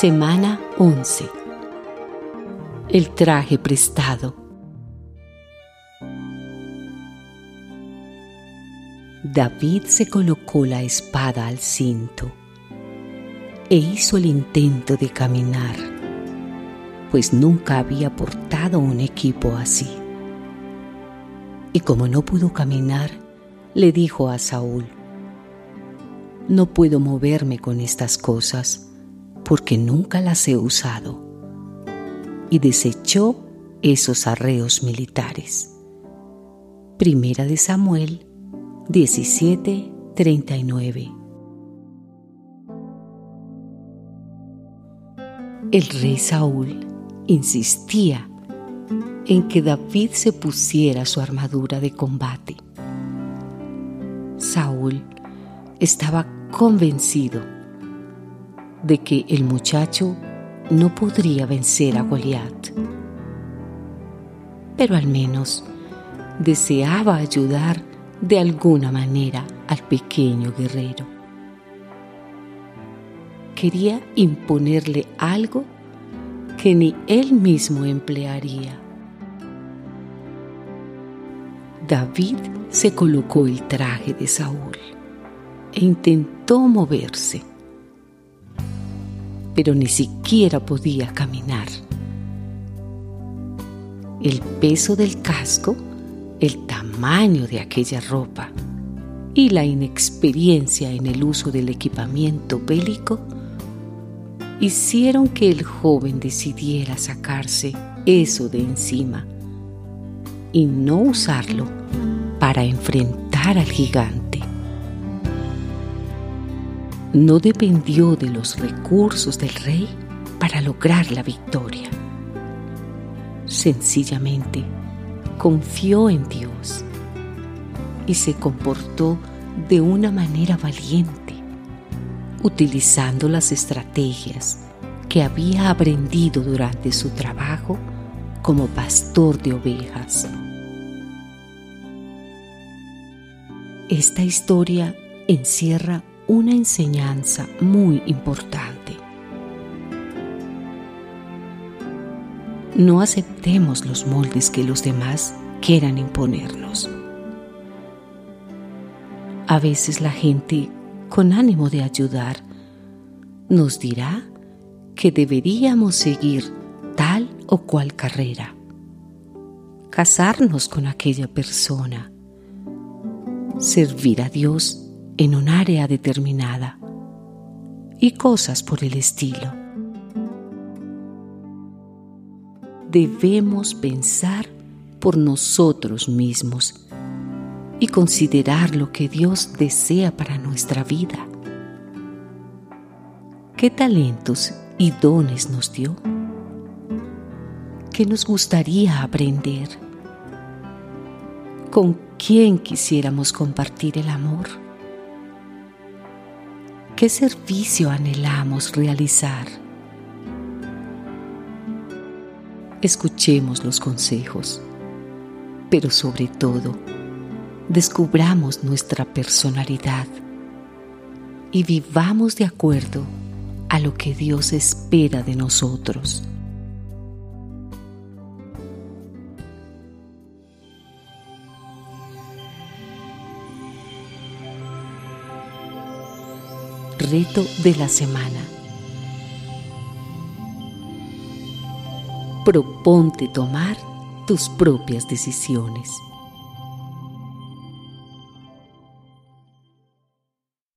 Semana 11. El traje prestado. David se colocó la espada al cinto e hizo el intento de caminar, pues nunca había portado un equipo así. Y como no pudo caminar, le dijo a Saúl, no puedo moverme con estas cosas porque nunca las he usado. Y desechó esos arreos militares. Primera de Samuel 17:39 El rey Saúl insistía en que David se pusiera su armadura de combate. Saúl estaba convencido de que el muchacho no podría vencer a Goliat, pero al menos deseaba ayudar de alguna manera al pequeño guerrero. Quería imponerle algo que ni él mismo emplearía. David se colocó el traje de Saúl e intentó moverse, pero ni siquiera podía caminar. El peso del casco, el tamaño de aquella ropa y la inexperiencia en el uso del equipamiento bélico hicieron que el joven decidiera sacarse eso de encima y no usarlo para enfrentar al gigante no dependió de los recursos del rey para lograr la victoria. Sencillamente confió en Dios y se comportó de una manera valiente, utilizando las estrategias que había aprendido durante su trabajo como pastor de ovejas. Esta historia encierra una enseñanza muy importante. No aceptemos los moldes que los demás quieran imponernos. A veces la gente, con ánimo de ayudar, nos dirá que deberíamos seguir tal o cual carrera, casarnos con aquella persona, servir a Dios en un área determinada y cosas por el estilo. Debemos pensar por nosotros mismos y considerar lo que Dios desea para nuestra vida. ¿Qué talentos y dones nos dio? ¿Qué nos gustaría aprender? ¿Con quién quisiéramos compartir el amor? ¿Qué servicio anhelamos realizar? Escuchemos los consejos, pero sobre todo, descubramos nuestra personalidad y vivamos de acuerdo a lo que Dios espera de nosotros. Reto de la semana. Proponte tomar tus propias decisiones.